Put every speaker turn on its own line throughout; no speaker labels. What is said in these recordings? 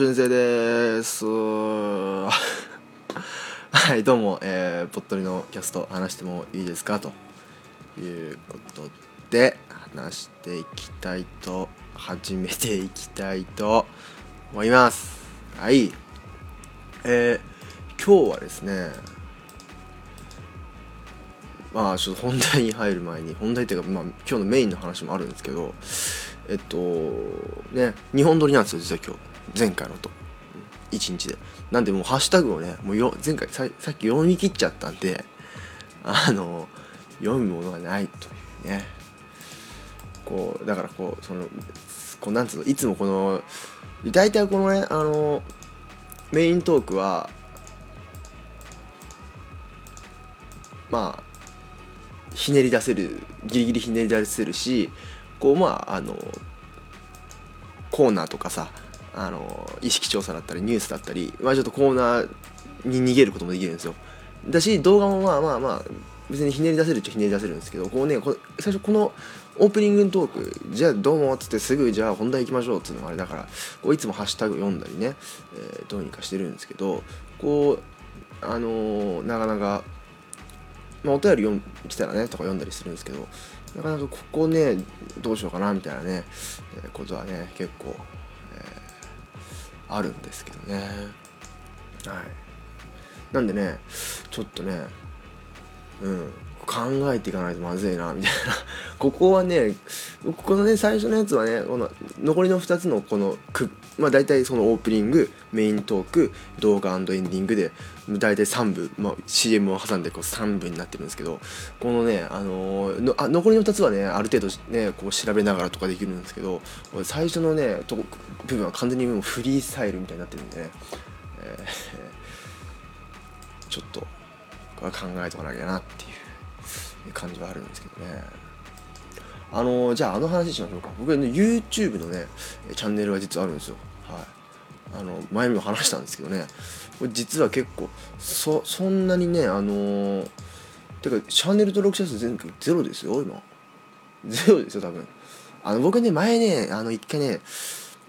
俊生です。はいどうも、えー、ぽっとりのキャスト話してもいいですかということで話していきたいと始めていきたいと思います。はい。えー、今日はですねまあちょっと本題に入る前に本題っていうか、まあ、今日のメインの話もあるんですけどえっとね日本撮りなんですよ実は今日。前回のと1日で。なんでもうハッシュタグをねもうよ前回ささっき読み切っちゃったんであの読むものがないというね。こうだからこうそのこうなんつうのいつもこの大体このねあのメイントークはまあひねり出せるギリギリひねり出せるしこうまああのコーナーとかさあの意識調査だったりニュースだったり、まあ、ちょっとコーナーに逃げることもできるんですよ。だし動画もまあまあまあ別にひねり出せるっちゃひねり出せるんですけどこうねこ最初このオープニングのトークじゃあどうもっつってすぐじゃあ本題行きましょうっつうのがあれだからこういつもハッシュタグ読んだりね、えー、どうにかしてるんですけどこうあのー、なかなかまあ、お便り読来たらねとか読んだりするんですけどなかなかここねどうしようかなみたいなね、えー、ことはね結構、あるんですけどね。はい。なんでねちょっとねうん考えていかないとまずいなみたいな。ここはねこのね最初のやつはねこの残りの2つのこのくまあ大体そのオープニングメイントーク動画エンディングで大体3部、まあ、CM を挟んでこう3部になってるんですけどこのね、あのー、のあ残りの2つはねある程度ねこう調べながらとかできるんですけど最初のねと部分は完全にもうフリースタイルみたいになってるんでね、えー、ちょっと考えとかなきゃなっていう感じはあるんですけどね。あのじゃああの話しましょうか。僕ね YouTube のねチャンネルが実はあるんですよ。はい。あの前にも話したんですけどね。これ実は結構そそんなにねあの、てかチャンネル登録者数全部ゼロですよ今。ゼロですよ多分。あの僕ね前ねあの一回ね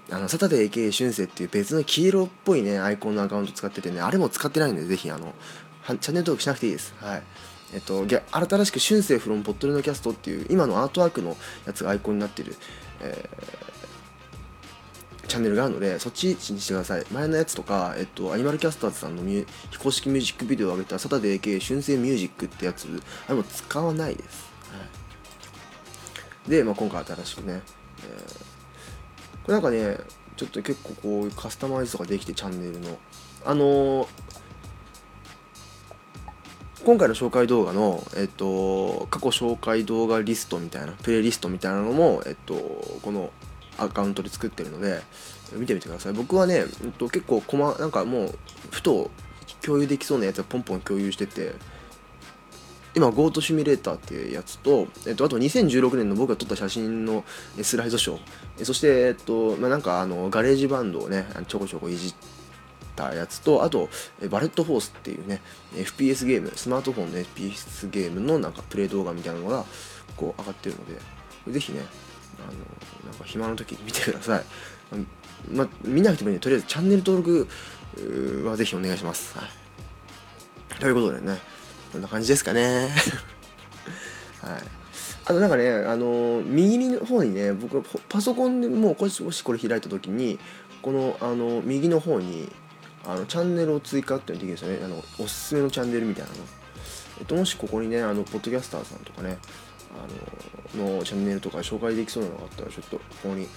あのサタデー AK 春生っていう別の黄色っぽいねアイコンのアカウント使っててねあれも使ってないんでぜひあのチャンネル登録しなくていいです。はい。えっと、新しく「春生フロンポットルのキャスト」っていう今のアートワークのやつがアイコンになってる、えー、チャンネルがあるのでそっちにしてください。前のやつとか、えっと、アニマルキャスターズさんの非公式ミュージックビデオを上げたサタデー系春生ミュージックってやつあれも使わないです、はい、で、まあ、今回新しくね、えー、これなんかねちょっと結構こうカスタマイズとかできてチャンネルの。あのー今回の紹介動画の、えっと、過去紹介動画リストみたいな、プレイリストみたいなのも、えっと、このアカウントで作ってるので、見てみてください。僕はね、えっと、結構、こま、なんかもう、ふと共有できそうなやつをポンポン共有してて、今、ゴートシミュレーターっていうやつと、えっと、あと2016年の僕が撮った写真のスライドショー、そして、えっと、まあ、なんか、あの、ガレージバンドをね、ちょこちょこいじってたやつとあとバレットフォースっていうね FPS ゲームスマートフォンの FPS ゲームのなんかプレイ動画みたいなのがこう上がってるのでぜひねあのなんか暇な時に見てください。まあ、見なくてもいいんでとりあえずチャンネル登録はぜひお願いします、はい、ということでねこんな感じですかね。はい。あとなんかね、あの右の方にね、僕パソコンでもうもしこれ開いた時に、この、あの右の方に、あのチャンネルを追加っていうのできるんですよね。あのおすすめのチャンネルみたいなの、えっと、もしここにねあのポッドキャスターさんとかねあののチャンネルとか紹介できそうなのがあったらちょっとここに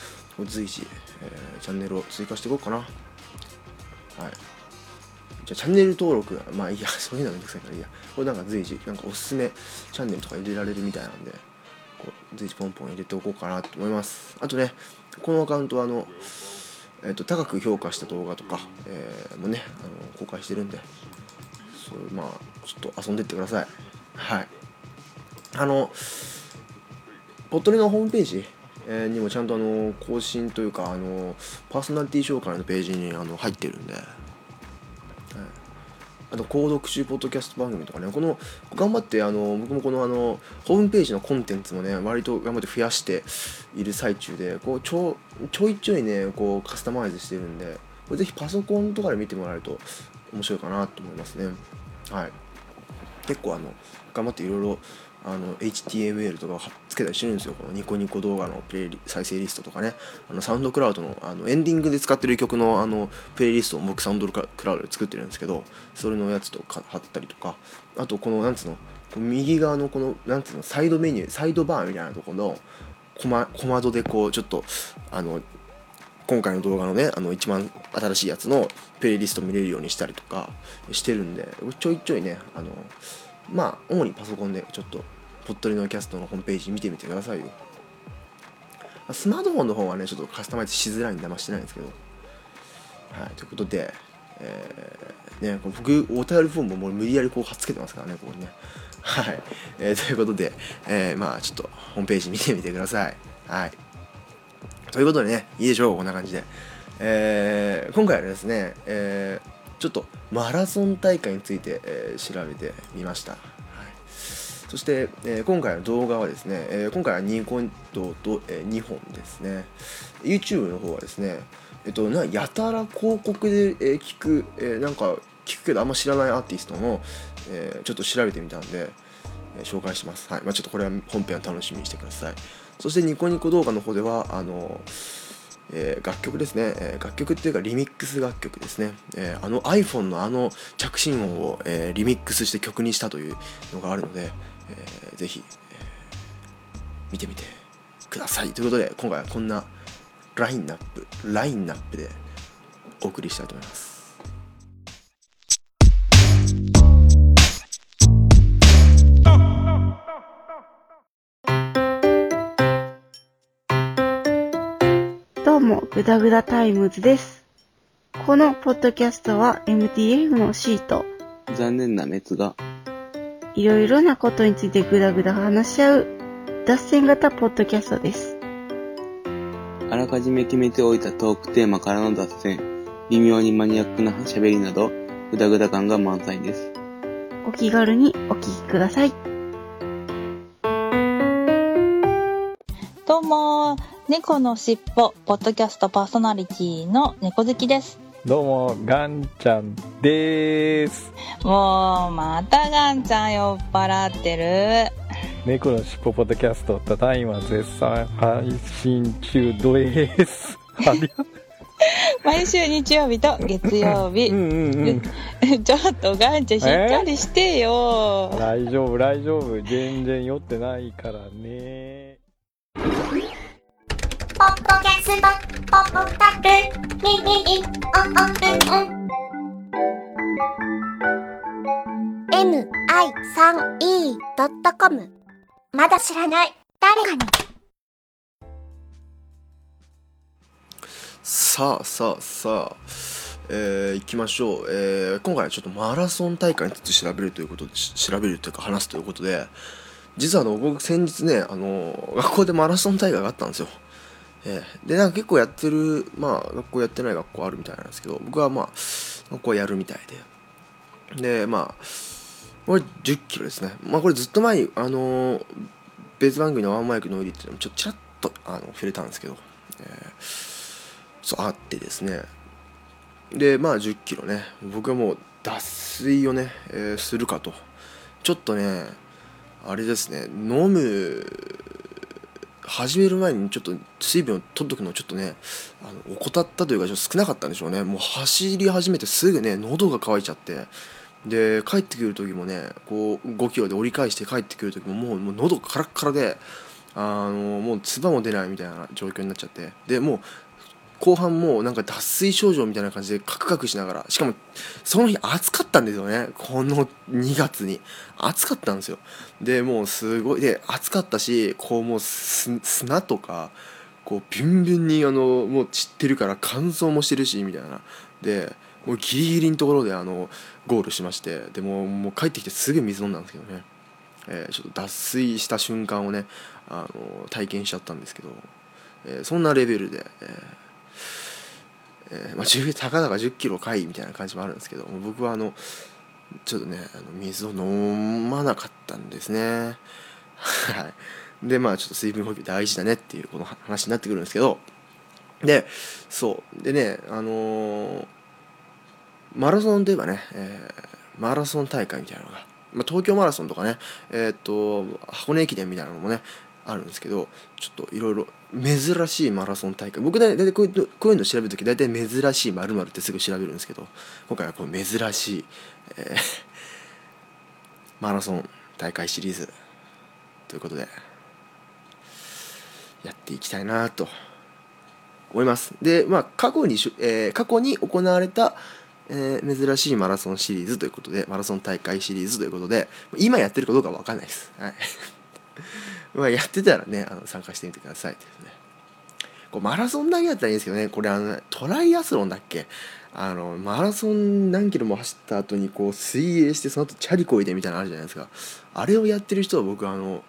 随時、えー、チャンネルを追加していこうかな。はい。じゃあチャンネル登録まあいいや そういうのはめんどくさいからいいや。これなんか随時なんかおすすめチャンネルとか入れられるみたいなんでこう随時ポンポン入れておこうかなと思います。あとねこのアカウントはあのえーと、高く評価した動画とか、えー、もねあの公開してるんでそうまあちょっと遊んでってください。はい。あのポットリのホームページにもちゃんとあの更新というかあのパーソナリティ紹介のページにあの入ってるんで。はい。あと購読集ポッドキャスト番組とかねこの頑張ってあの僕もこのあのホームページのコンテンツもね割と頑張って増やしている最中でこうちょちょいちょいねこうカスタマイズしてるんでこれぜひパソコンとかで見てもらえると面白いかなと思いますね。はい。結構あの頑張っていろいろあの HTML とかをつけたりしてるんですよ。このニコニコ動画のプレイ再生リストとかね。あのサウンドクラウドのあのエンディングで使ってる曲のあのプレイリストを僕サウンドクラウドで作ってるんですけどそれのやつとか貼ったりとか。あとこのなんつうの右側のこのなんつうのサイドメニューサイドバーみたいなとこの小ま小窓でこうちょっとあの今回の動画のねあの一番新しいやつのプレイリスト見れるようにしたりとかしてるんでちょいちょいねあのまあ主にパソコンでちょっとポットリのキャストのホームページ見てみてくださいよ。スマートフォンの方はねちょっとカスタマイズしづらいんでましてないんですけど。はいということでえー、ね僕お便りフォームも無理やりこう貼っつけてますからねここにね。はい、えー、ということで、えー、まあちょっとホームページ見てみてください。はい。ということでねいいでしょうこんな感じで。えー、今回はですね、えー、ちょっとマラソン大会について、えー、調べてみました。そして、えー、今回の動画はですね、えー、今回はニコンと、えー、2本ですね。YouTube の方はですねえっとなやたら広告で、えー、聞く、えー、なんか聞くけどあんま知らないアーティストの、えー、ちょっと調べてみたんで、えー、紹介します。はい。まあちょっとこれは本編を楽しみにしてください。そしてニコニコ動画の方ではあのえー、楽曲ですね、えー、楽曲っていうかリミックス楽曲ですね、えー、あの iPhone のあの着信音を、えリミックスして曲にしたというのがあるので、えー、ぜひ、えー、見てみてくださいということで今回はこんなラインナップラインナップでお送りしたいと思います
どうも、グダグダタイムズです。このポッドキャストは MTF のシート。
残念な滅が
いろいろなことについてぐだぐだ話し合う脱線型ポッドキャストです。
あらかじめ決めておいたトークテーマからの脱線、微妙にマニアックな喋りなど、ぐだぐだ感が満載です。
お気軽にお聞きください。
どうも、猫のしっぽ、ポッドキャストパーソナリティの猫好きです。
どうも、ガンちゃんです。
もう、またガンちゃん酔っ払ってる。
猫のしっぽポッドキャスト、ただいま絶賛配信中です。
毎週日曜日と月曜日。うんうんうん、ちょっとガンちゃんしっかりしてよ。
大丈夫、大丈夫。全然酔ってないからね。ポッドキャスト、ポッドタク、ミミミ、オンオン。
mi3e.com まだ知らない誰かに
さあさあさあえー、行きましょう、えー、今回はちょっとマラソン大会について調べるということで調べるというか話すということで実はあの僕先日ねあの学校でマラソン大会があったんですよえー、でなんか結構やってるまあ学校やってない学校あるみたいなんですけど僕はまあ学校やるみたいで。でまあこれ10キロですね。まあこれずっと前にあのー、別番組のワンマイクの売りっていうのもちょっとちらっとあの触れたんですけど、えー、そうあってですね。でまあ10キロね。僕はもう脱水をね、えー、するかと。ちょっとねあれですね。飲む始める前にちょっと水分を取っとくのをちょっとねあの怠ったというかちょっと少なかったんでしょうね。もう走り始めてすぐね喉が渇いちゃって。で帰ってくる時もねこう5キロで折り返して帰ってくる時ももうもう喉カラッカラであのもう唾も出ないみたいな状況になっちゃって。でもう後半もなんか脱水症状みたいな感じでカクカクしながらしかもその日暑かったんですよね。この2月に。暑かったんですよ。でもうすごいで暑かったしこうもう砂とかこうビュンビュンにあのもう散ってるから乾燥もしてるしみたいな。でもうギリギリのところであのゴールしましてでももう帰ってきてすぐ水飲んだんですけどね、えー、ちょっと脱水した瞬間をねあの体験しちゃったんですけど、えー、そんなレベルで、えーえー、まあ、たかだか1 0キロかいみたいな感じもあるんですけど僕はあのちょっとねあの水を飲まなかったんですね。はい。でまあちょっと水分補給大事だねっていうこの話になってくるんですけどでそう。でねあのーマラソンといえばね、えーマラソン大会みたいなのが、ま、東京マラソンとかねえーっと箱根駅伝みたいなのもねあるんですけどちょっといろいろ珍しいマラソン大会。僕大体こういうこういうの調べるとき大体珍しい〇〇ってすぐ調べるんですけど今回はこう珍しい、えーマラソン大会シリーズということでやっていきたいなと思います。でまあ過去に、えー過去に行われた、えー珍しいマラソンシリーズということでマラソン大会シリーズということで今やってるかどうか分かんないです、はい。まあやってたらねあの参加してみてくださいというこうマラソンだけだったらいいんですけどね。これあのトライアスロンだっけ？あのマラソン何キロも走った後にこう水泳してその後チャリこいでみたいなのあるじゃないですか。あれをやってる人は僕あの、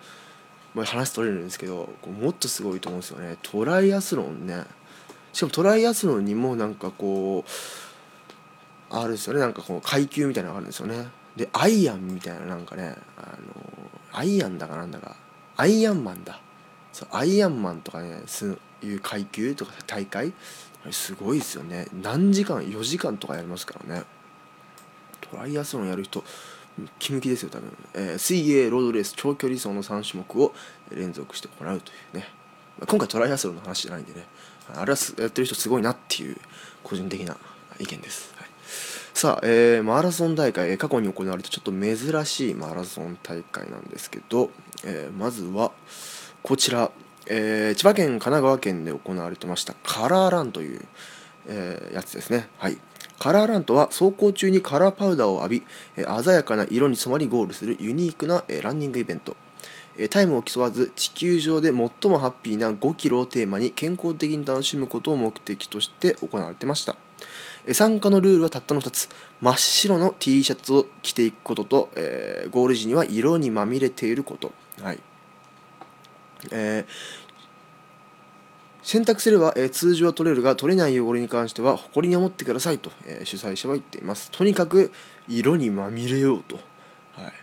まあ、話取れるんですけどこうもっとすごいと思うんですよね。トライアスロンね。しかもトライアスロンにもなんかこうあるんですよね。なんかこう階級みたいなのがあるんですよね。でアイアンみたいななんかねあのアイアンだかなんだか。アイアンマンだ。そうアイアンマンとかねそういう階級とか大会。すごいですよね。何時間4時間とかやりますからね。トライアスロンやる人キムキですよ多分、えー水泳ロードレース長距離走の3種目を連続して行うというね。今回トライアスロンの話じゃないんでね。あれはやってる人すごいなっていう個人的な意見です、はさあ、えーマラソン大会えー過去に行われたちょっと珍しいマラソン大会なんですけど、えーまずはこちら、えー千葉県神奈川県で行われてましたカラーランという、えーやつですね。はい。カラーランとは走行中にカラーパウダーを浴び、えー鮮やかな色に染まりゴールするユニークな、えーランニングイベント。タイムを競わず地球上で最もハッピーな5キロをテーマに健康的に楽しむことを目的として行われてました。参加のルールはたったの2つ。真っ白の T シャツを着ていくことと、えーゴール時には色にまみれていること。はい。えー選択すれば、えー通常は取れるが取れない汚れに関しては誇りに思ってくださいと、え主催者は言っています。とにかく色にまみれようと、はい。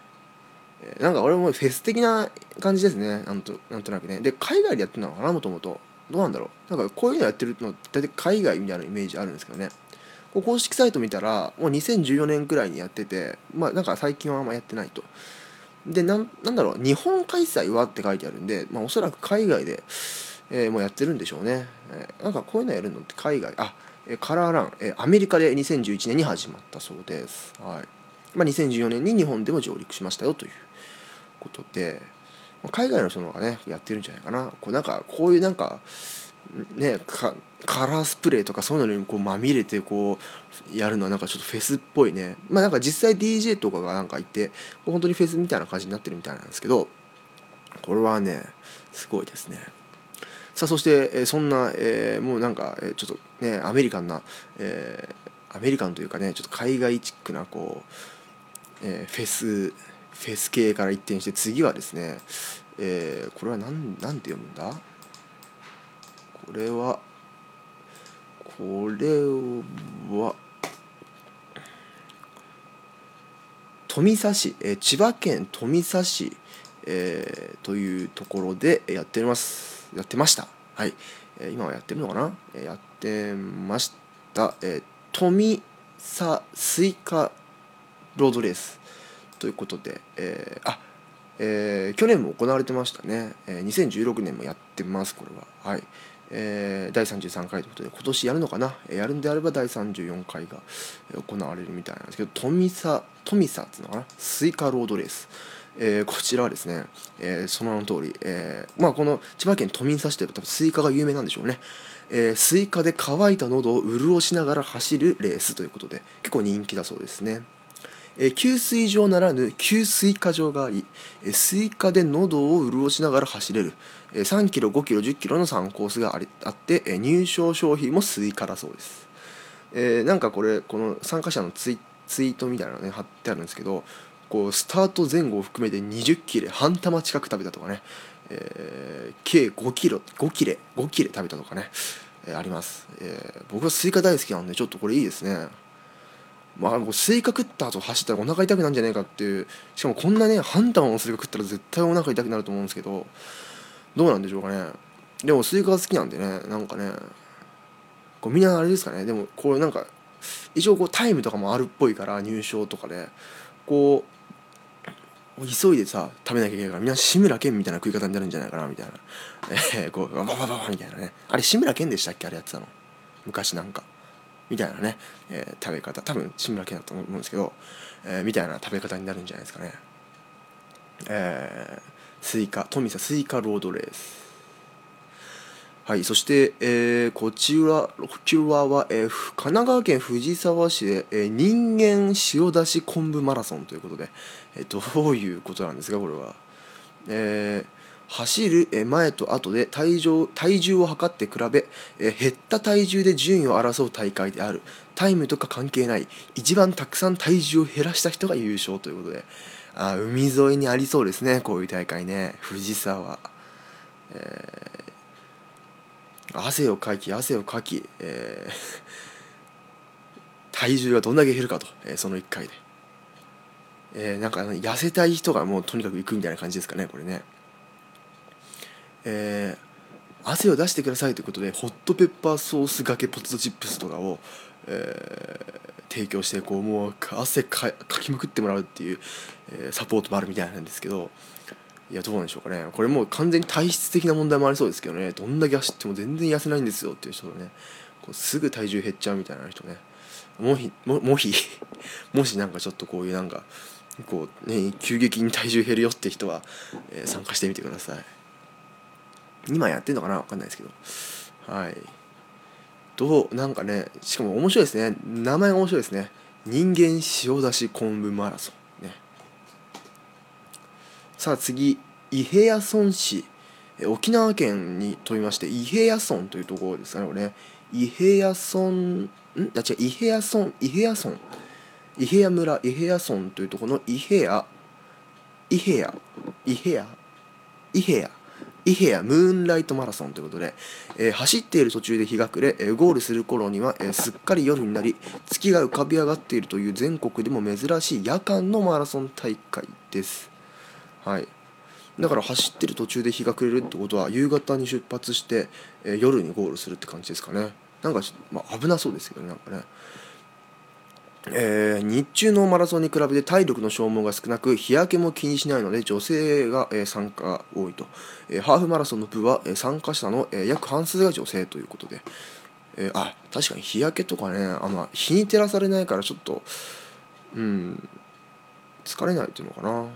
えーなんか俺もフェス的な感じですね。なんとなんとなくね。で海外でやってるのかなもともと。どうなんだろう。なんかこういうのやってるの大体海外みたいなイメージあるんですけどね。公式サイト見たらもう2014年くらいにやっててまあなんか最近はあんまやってないと。でなんだろう日本開催はって書いてあるんで、まあ、おそらく海外で、えーもうやってるんでしょうね、えーなんかこういうのやるのって海外あ、えカラーラン、えアメリカで2011年に始まったそうです、はい。まあ、2014年に日本でも上陸しましたよということで、海外の人の方がねやってるんじゃないかな。こうなんかこういうなんかねカラースプレーとかそういうのにこうまみれてこうやるのはなんかちょっとフェスっぽいね。まあなんか実際 DJ とかがなんかいて本当にフェスみたいな感じになってるみたいなんですけどこれはねすごいですね。さあそして、えそんな、えーもうなんか、えちょっとねアメリカンな、えーアメリカンというかねちょっと海外チックなこう、えーフェスフェス系から一転して次はですね、えこれは何なんて読むんだ？これはこれは富佐市、え千葉県富佐市、えーというところでやってます。やってました。はい、えー今はやってるのかな、えーやってました、えー富里スイカロードレース。ということで、えーあえー去年も行われてましたね、えー2016年もやってますこれは。はい、えー第33回ということで今年やるのかな、やるんであれば第34回が行われるみたいなんですけど富里富里っていうのかな？スイカロードレース。えーこちらはですね、えーその名の通り、えまあ、この千葉県富里市というと多分スイカが有名なんでしょうね、えスイカで乾いた喉を潤しながら走るレースということで結構人気だそうですね。えー給水場ならぬ給スイカ場があり、えースイカで喉を潤しながら走れる、3キロ5キロ10キロの3コースがありあって、入賞商品もスイカだそうです、えーなんかこれこの参加者のツイツイートみたいなのね貼ってあるんですけどこうスタート前後を含めて20切れ半玉近く食べたとかね、えー計5キロ5切れ5切れ食べたとかね、えーあります、えー僕はスイカ大好きなんでちょっとこれいいですね。まあ、もうスイカ食った後走ったらお腹痛くなるんじゃないかっていうしかもこんなね半玉のスイカ食ったら絶対お腹痛くなると思うんですけどどうなんでしょうかね。でもスイカが好きなんでねなんかねこうみんなあれですかね。でもこうなんか一応こうタイムとかもあるっぽいから入賞とかで。こう急いでさ食べなきゃいけないからみんな志村けんみたいな食い方になるんじゃないかなみたいな、えー、こうババババみたいなねあれ志村けんでしたっけあれやってたの昔なんかみたいなね、えー、食べ方多分志村けんだと思うんですけど、えー、みたいな食べ方になるんじゃないですかねえー、スイカ富里スイカロードレース。はいそして、えーこちらこちらは、えー神奈川県藤沢市で、えー人間塩出し昆布マラソンということで、えーどういうことなんですかこれは、えー走るえー前と後で体重体重を測って比べ、減った体重で順位を争う大会である。タイムとか関係ない一番たくさん体重を減らした人が優勝ということであ海沿いにありそうですねこういう大会ね。藤沢、えー汗をかき汗をかき、えー 体重がどんだけ減るかと、えーその1回で、えーなんか痩せたい人がもうとにかく行くみたいな感じですかねこれね。えー汗を出してくださいということでホットペッパーソースがけポテトチップスとかを、えー提供してこうもう汗かかきまくってもらうっていう、サポートもあるみたいなんですけどいやどうなんでしょうかね。これもう完全に体質的な問題もありそうですけどね。どんだけ走っても全然痩せないんですよっていう人とねこうすぐ体重減っちゃうみたいな人ね。もしももし もしなんかちょっとこういうなんかこうね急激に体重減るよって人は、えー参加してみてください。今やってんのかな？わかんないですけど。はい。どう？なんかねしかも面白いですね。名前が面白いですね。人間塩出し昆布マラソン。さあ次伊平屋村市。え沖縄県に飛びまして伊平屋村というところですかね伊平屋村ん？あ違う伊平屋村伊平屋村。伊平屋村伊平屋村というところの伊平屋伊平屋伊平屋伊平屋伊平屋ムーンライトマラソンということで、えー走っている途中で日が暮れ、えーゴールする頃には、えーすっかり夜になり月が浮かび上がっているという全国でも珍しい夜間のマラソン大会です。はい。だから走ってる途中で日が暮れるってことは夕方に出発して、えー夜にゴールするって感じですかね。なんか、まあ、危なそうですけどねなんかね。えー日中のマラソンに比べて体力の消耗が少なく日焼けも気にしないので女性が、えー参加多いと、えーハーフマラソンの部は、え参加者の、え約半数が女性ということで、えーあ確かに日焼けとかねあの日に照らされないからちょっとうん疲れないっていうのかな。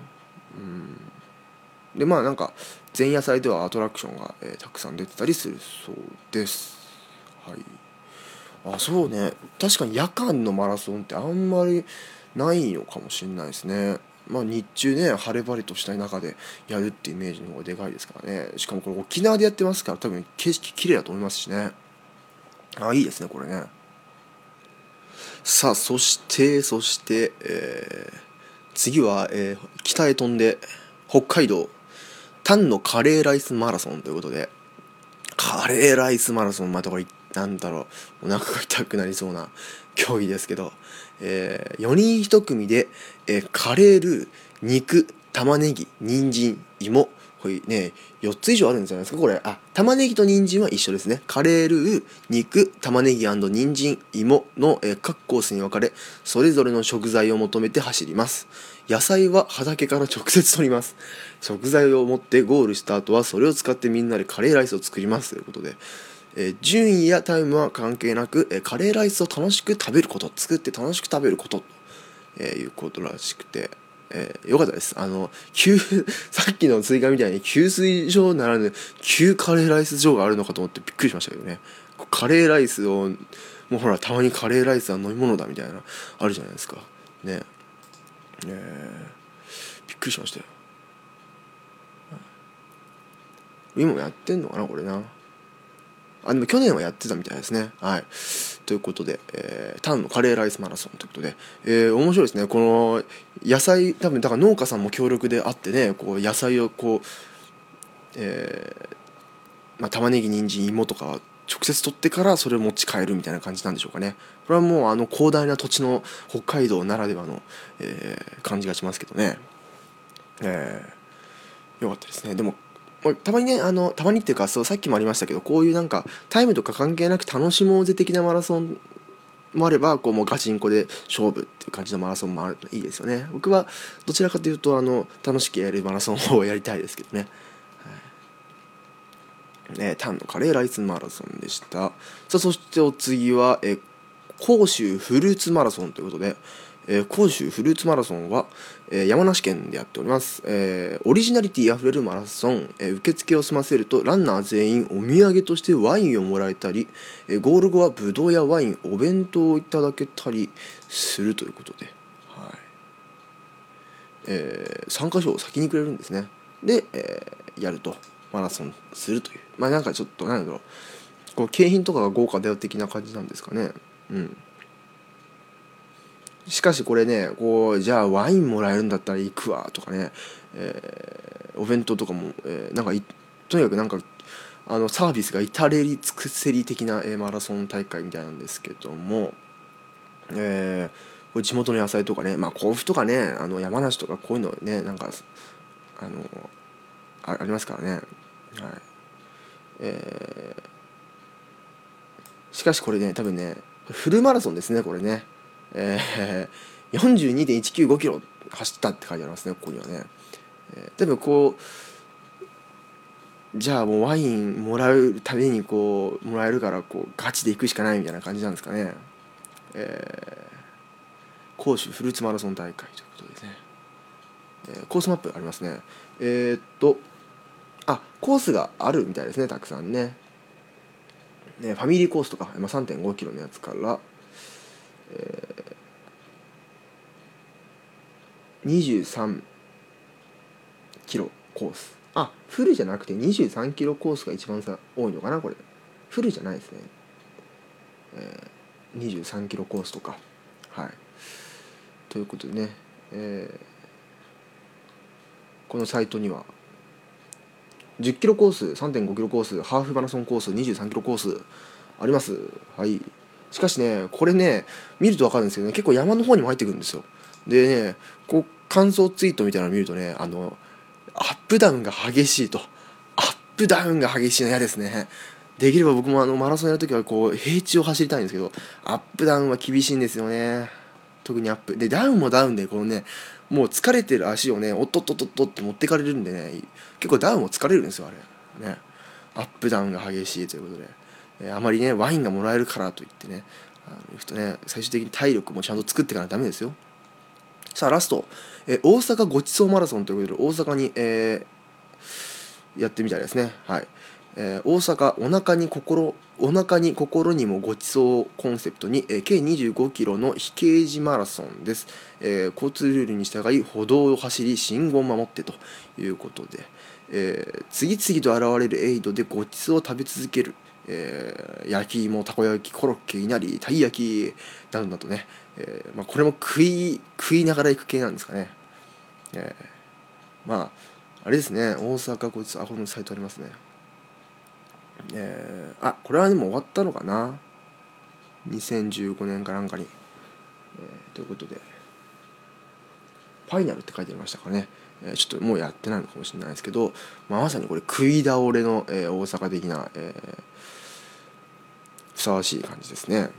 でまあなんか前夜祭ではアトラクションが、えーたくさん出てたりするそうです。はい。あそうね。確かに夜間のマラソンってあんまりないのかもしれないですね。まあ日中ね晴れ晴れとした中でやるってイメージの方がでかいですからね。しかもこれ沖縄でやってますから多分景色綺麗だと思いますしね。あいいですねこれね。さあそしてそして、えー次は、えー北へ飛んで北海道タンのカレーライスマラソンということでカレーライスマラソンまたこれなんだろうお腹が痛くなりそうな競技ですけど、え4人1組で、えーカレールー肉玉ねぎ人参芋これね4つ以上あるんじゃないですか？これ。あ玉ねぎと人参は一緒ですね。カレールー肉玉ねぎ人参芋の、え各コースに分かれそれぞれの食材を求めて走ります。野菜は畑から直接取ります。食材を持ってゴールした後はそれを使ってみんなでカレーライスを作ります。ということで、えー順位やタイムは関係なく、えーカレーライスを楽しく食べること作って楽しく食べること、えーいうことらしくて、えーよかったです。あの給 さっきの追加みたいに給水所ならぬ給カレーライス場があるのかと思ってびっくりしましたけどね。カレーライスをもうほらたまにカレーライスは飲み物だみたいなあるじゃないですか。ね。えーびっくりしましたよ。今もやってんのかなこれな。あでも去年はやってたみたいですね。はい。ということで、えータンのカレーライスマラソンということで、えー面白いですね。この野菜多分だから農家さんも協力であってねこう野菜をこうえーまあ、玉ねぎ人参芋とか直接取ってからそれを持ち帰るみたいな感じなんでしょうかね。これはもうあの広大な土地の北海道ならではの、えー感じがしますけどね。えーよかったですね。でもたまにねあのたまにっていうかそうさっきもありましたけどこういうなんかタイムとか関係なく楽しもうぜ的なマラソンもあればこうもうガチンコで勝負っていう感じのマラソンもあるいいですよね。僕はどちらかというとあの楽しくやるマラソンをやりたいですけどね。ね、タンのカレーライスマラソンでした。さあそしてお次は、え甲州フルーツマラソンということで、えー、甲州フルーツマラソンは、えー山梨県でやっております、えーオリジナリティあふれるマラソン、えー受付を済ませるとランナー全員お土産としてワインをもらえたり、えーゴール後はブドウやワインお弁当をいただけたりするということで、はい。えー参加賞を先にくれるんですね。で、えーやるとマラソンするという。まあなんかちょっとなんだろう。こう景品とかが豪華だよ的な感じなんですかね。うん。しかしこれねこうじゃあワインもらえるんだったら行くわとかね、えーお弁当とかも、えーなんかとにかくなんかあのサービスが至れり尽くせり的な、えーマラソン大会みたいなんですけども、えーこれ地元の野菜とかね、まあ、甲府とかねあの山梨とかこういうのねなんかあのあありますからね、はい。えーしかしこれね多分ねフルマラソンですねこれね、えー、42.195キロ走ったって書いてありますねここにはね、えー、多分こうじゃあもうワインもらうためにこうもらえるからこうガチで行くしかないみたいな感じなんですかね。えー、甲州フルーツマラソン大会ということですね、えーコースマップありますね。えーっとあコースがあるみたいですねたくさんね。ねファミリーコースとか、まあ、3 5キロのやつから、えー、23キロコース。あフルじゃなくて23キロコースが一番さ多いのかなこれ。フルじゃないですね、えー、23キロコースとか。はい。ということでね、えーこのサイトには10キロコース3.5キロコースハーフマラソンコース23キロコースあります。はい。しかしねこれね見ると分かるんですけどね結構山の方にも入ってくるんですよ。でねこう感想ツイートみたいなの見るとねあのアップダウンが激しいと。アップダウンが激しいの嫌ですね。できれば僕もあのマラソンやるときはこう平地を走りたいんですけどアップダウンは厳しいんですよね。特にアップ。でダウンもダウンでこのねもう疲れてる足をねおっとっとっとっとって持ってかれるんでね結構ダウンも疲れるんですよあれ。ね。アップダウンが激しいということで、あまりねワインがもらえるからといってねあの行くとね最終的に体力もちゃんと作っていかないとダメですよ。さあラスト、え大阪ごちそうマラソンということで大阪に、えーやってみたいですね。はい、えー大阪お腹に心お腹に心にもごちそうコンセプトに、えー計25キロの非掲示マラソンです、え交通ルールに従い歩道を走り信号を守ってということで、え次々と現れるエイドでごちそうを食べ続ける、えー焼き芋たこ焼きコロッケいなりたい焼きなどなどね、えーまあ、これも食い食いながら行く系なんですかね、えーまああれですね。大阪ごちそうあこのサイトありますね。えーあこれはでも終わったのかな。2015年かなんかに、えーということで。ファイナルって書いてありましたからね、えーちょっともうやってないのかもしれないですけど、まあ、まさにこれ食い倒れの、えー大阪的な、えーふさわしい感じですね。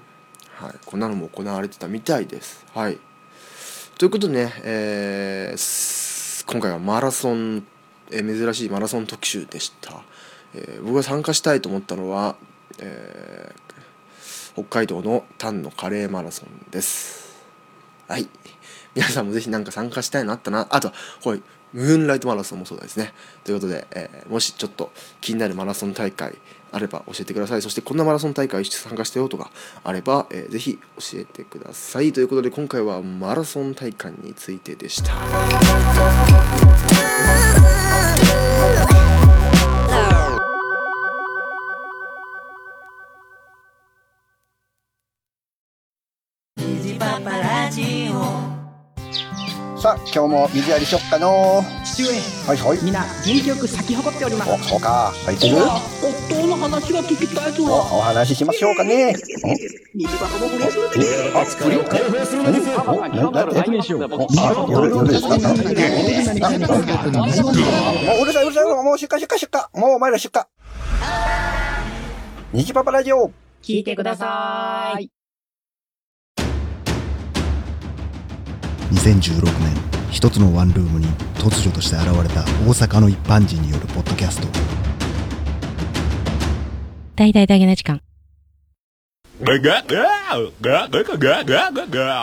はい。こんなのも行われてたみたいです。はい。ということでね、えー今回はマラソン、えー珍しいマラソン特集でした、えー僕が参加したいと思ったのは、え北海道のタンのカレーマラソンです。はい。皆さんもぜひなんか参加したいのあったな。あとこれムーンライトマラソンもそうですね。ということで、えもしちょっと気になるマラソン大会あれば教えてください。そしてこんなマラソン大会参加したよとかあれば、えーぜひ教えてください。ということで今回はマラソン大会についてでした。
今日も水やりしよっかの。
父上
はいはい。
みんな元気よく咲き誇っております。
おそうか。入ってる？
夫の話が聞きたいと
おお話ししましょうかね。
道端も不倫するで
あ不倫何ななえ夜夜ですかあもううるさいうるさいもう出荷出荷出荷もうお前ら出荷虹パパラジオ
聞いてください
2016年一つのワンルームに突如として現れた大阪の一般人によるポッドキャスト
大々だけな時間。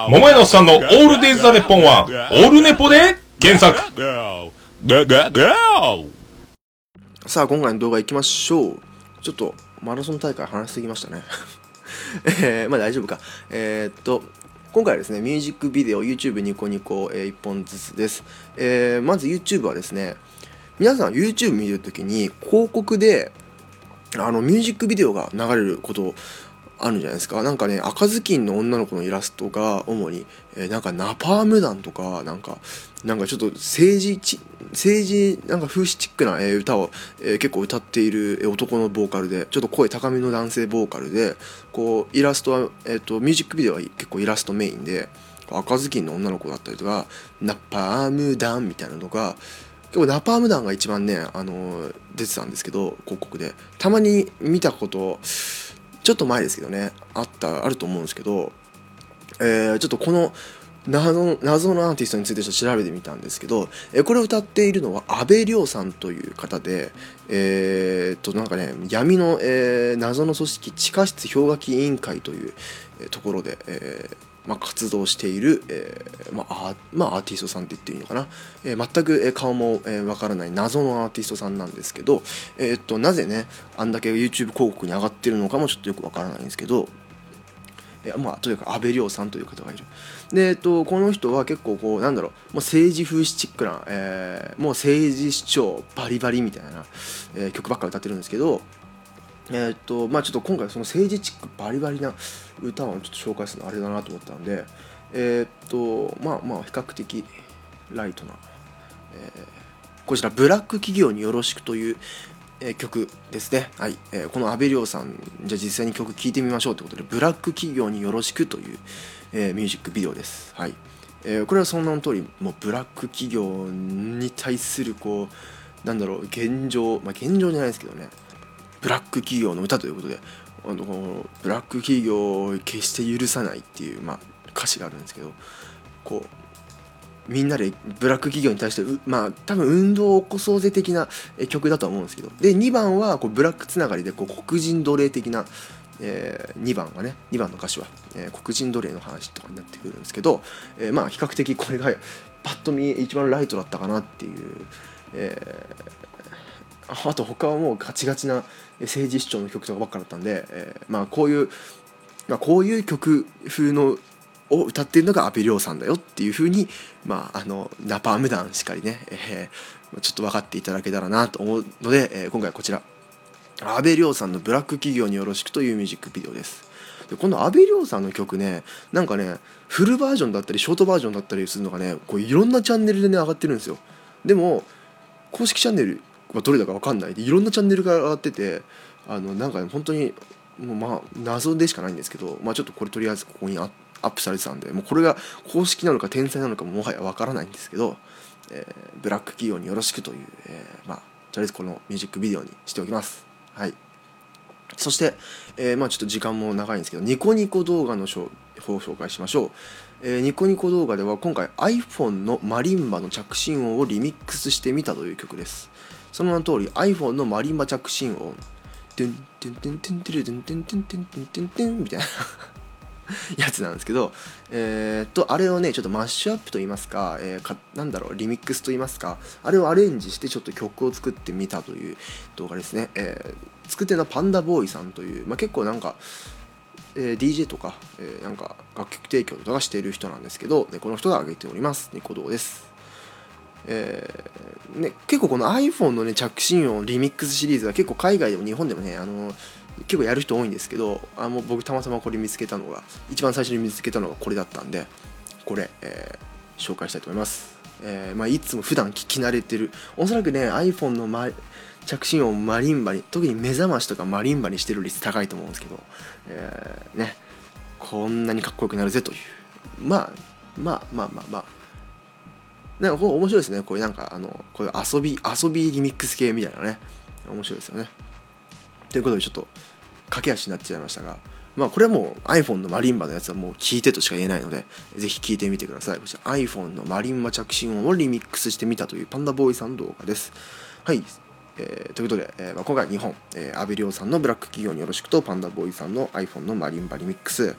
桃屋のおっさんのオールデイズ・ザ・ネッポンは、オールネポで検索。
さあ今回の動画行きましょうちょっとマラソン大会話しすぎましたね えー、まあ大丈夫かえー、っと今回はですねミュージックビデオ YouTube ニコニコ、えー、1本ずつです、えー、まず YouTube はですね皆さん YouTube 見るときに広告であのミュージックビデオが流れることあるんじゃないですか。なんかね赤ずきんの女の子のイラストが主に、えーなんかナパーム弾とかなんかなんかちょっと政治ち政治なんか風刺チックな、え歌を、え結構歌っている男のボーカルでちょっと声高めの男性ボーカルでこうイラストは、えー、とミュージックビデオは結構イラストメインで赤ずきんの女の子だったりとかナパーム弾みたいなのが結構ナパーム弾が一番ね、あの出てたんですけど広告で。たまに見たことちょっと前ですけどねあったあると思うんですけど、えーちょっとこの謎の謎のアーティストについて調べてみたんですけど、えこれを歌っているのは阿部亮さんという方でえーっとなんかね闇の、えー謎の組織地下室氷河期委員会という、ところで、えまあ、活動している、えまあ、アーまあ、アーティストさんって言っていいのかな、え全く顔もわ、えーからない謎のアーティストさんなんですけど、えっとなぜねあんだけ YouTube 広告に上がってるのかもちょっとよくわからないんですけどいやまあというか安倍亮さんという方がいる。で、えっと、この人は結構こうなんだろうもう政治風刺チックな、えーもう政治主張バリバリみたいな、えー曲ばっか歌ってるんですけどえっとまあちょっと今回その政治チックバリバリな歌をちょっと紹介するのあれだなと思ったんでえっとまあまあ比較的ライトな、えーこちら「ブラック企業によろしく」という、え曲ですね、はい。えーこの阿部亮さんじゃあ実際に曲聴いてみましょうということで「ブラック企業によろしく」という、えーミュージックビデオです、はい。えーこれはその名の通りもうブラック企業に対するこうなんだろう現状まあ現状じゃないですけどね。ブラック企業の歌ということであのこのブラック企業を決して許さないっていう、まあ、歌詞があるんですけどこうみんなでブラック企業に対してまあ多分運動を起こそうぜ的な曲だと思うんですけど。で2番はこうブラックつながりでこう黒人奴隷的な、え2番はね2番の歌詞は、えー黒人奴隷の話とかになってくるんですけど、えーまあ比較的これがパッと見一番ライトだったかなっていう、えーあと他はもうガチガチな政治主張の曲とかばっかだったんで、えーまあこういう、まあ、こういう曲風のを歌っているのが阿部亮さんだよっていう風にまああのナパーム弾しっかりね、えーちょっと分かっていただけたらなと思うので、えー今回はこちら。阿部亮さんの「ブラック企業によろしく」というミュージックビデオです。でこの阿部亮さんの曲ねなんかねフルバージョンだったりショートバージョンだったりするのがねこういろんなチャンネルでね上がってるんですよ。でも公式チャンネルはどれだか分かんない。でいろんなチャンネルが上がっててあのなんかね本当にもうまあ謎でしかないんですけど、まあ、ちょっとこれとりあえずここにアアップされてたんでもうこれが公式なのか天才なのかももはや分からないんですけど、えーブラック企業によろしくという、えーまあとりあえずこのミュージックビデオにしておきます。はい。そして、えーまあちょっと時間も長いんですけどニコニコ動画の方を紹介しましょう、えーニコニコ動画では今回 iPhone のマリンバの着信音をリミックスしてみたという曲です。その名の通り iPhone のマリンバ着信音。トゥントゥントゥントゥントゥルトゥントゥントゥントゥントゥントゥントゥンみたいな。やつなんですけど、えーっとあれをねちょっとマッシュアップと言いますか,、えーかなんだろうリミックスと言いますかあれをアレンジしてちょっと曲を作ってみたという動画ですね、えー作ってのはパンダボーイさんという、まあ、結構なんか、えー DJ とか、えーなんか楽曲提供とかしている人なんですけど、ねこの人が上げております。ニコ動です。えーね、結構この iPhone の、ね、着信音リミックスシリーズは結構海外でも日本でもねあの結構やる人多いんですけどあもう僕たまたまこれ見つけたのが一番最初に見つけたのがこれだったんでこれ、えー紹介したいと思います。えーまあ、いつも普段聞き慣れてるおそらくね iPhone の、ま、着信音マリンバに特に目覚ましとかマリンバにしてる率高いと思うんですけど、えーねこんなにかっこよくなるぜという。まあまあまあまあまあ。なんかこう面白いですね。こういうなんかあのこういう遊び遊びリミックス系みたいなね。面白いですよね。ということでちょっと駆け足になっちゃいましたがまあこれはもう iPhone のマリンバのやつはもう聞いてとしか言えないのでぜひ聞いてみてください。こちら iPhone のマリンバ着信音をリミックスしてみたというパンダボーイさん動画です。はい。えーということで、えーまあ、今回は日本、えー、アベリオさんのブラック企業によろしくとパンダボーイさんの iPhone のマリンバリミックス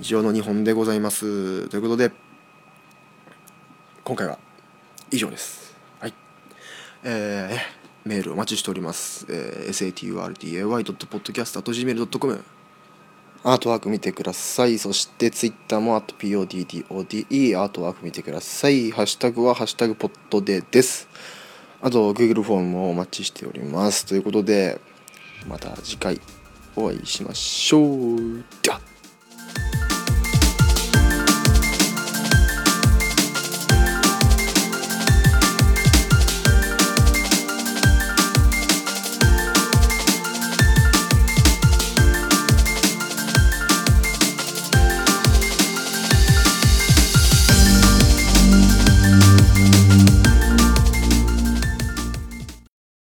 以上の日本でございます。ということで今回は以上です。はい。えー、メールお待ちしております、えー、saturday.podcast.gmail.com アートワーク見てください。そして Twitter も @poddode アートワーク見てください。ハッシュタグはハッシュタグポッドでです。あと Google フォームもお待ちしております。ということでまた次回お会いしましょう。では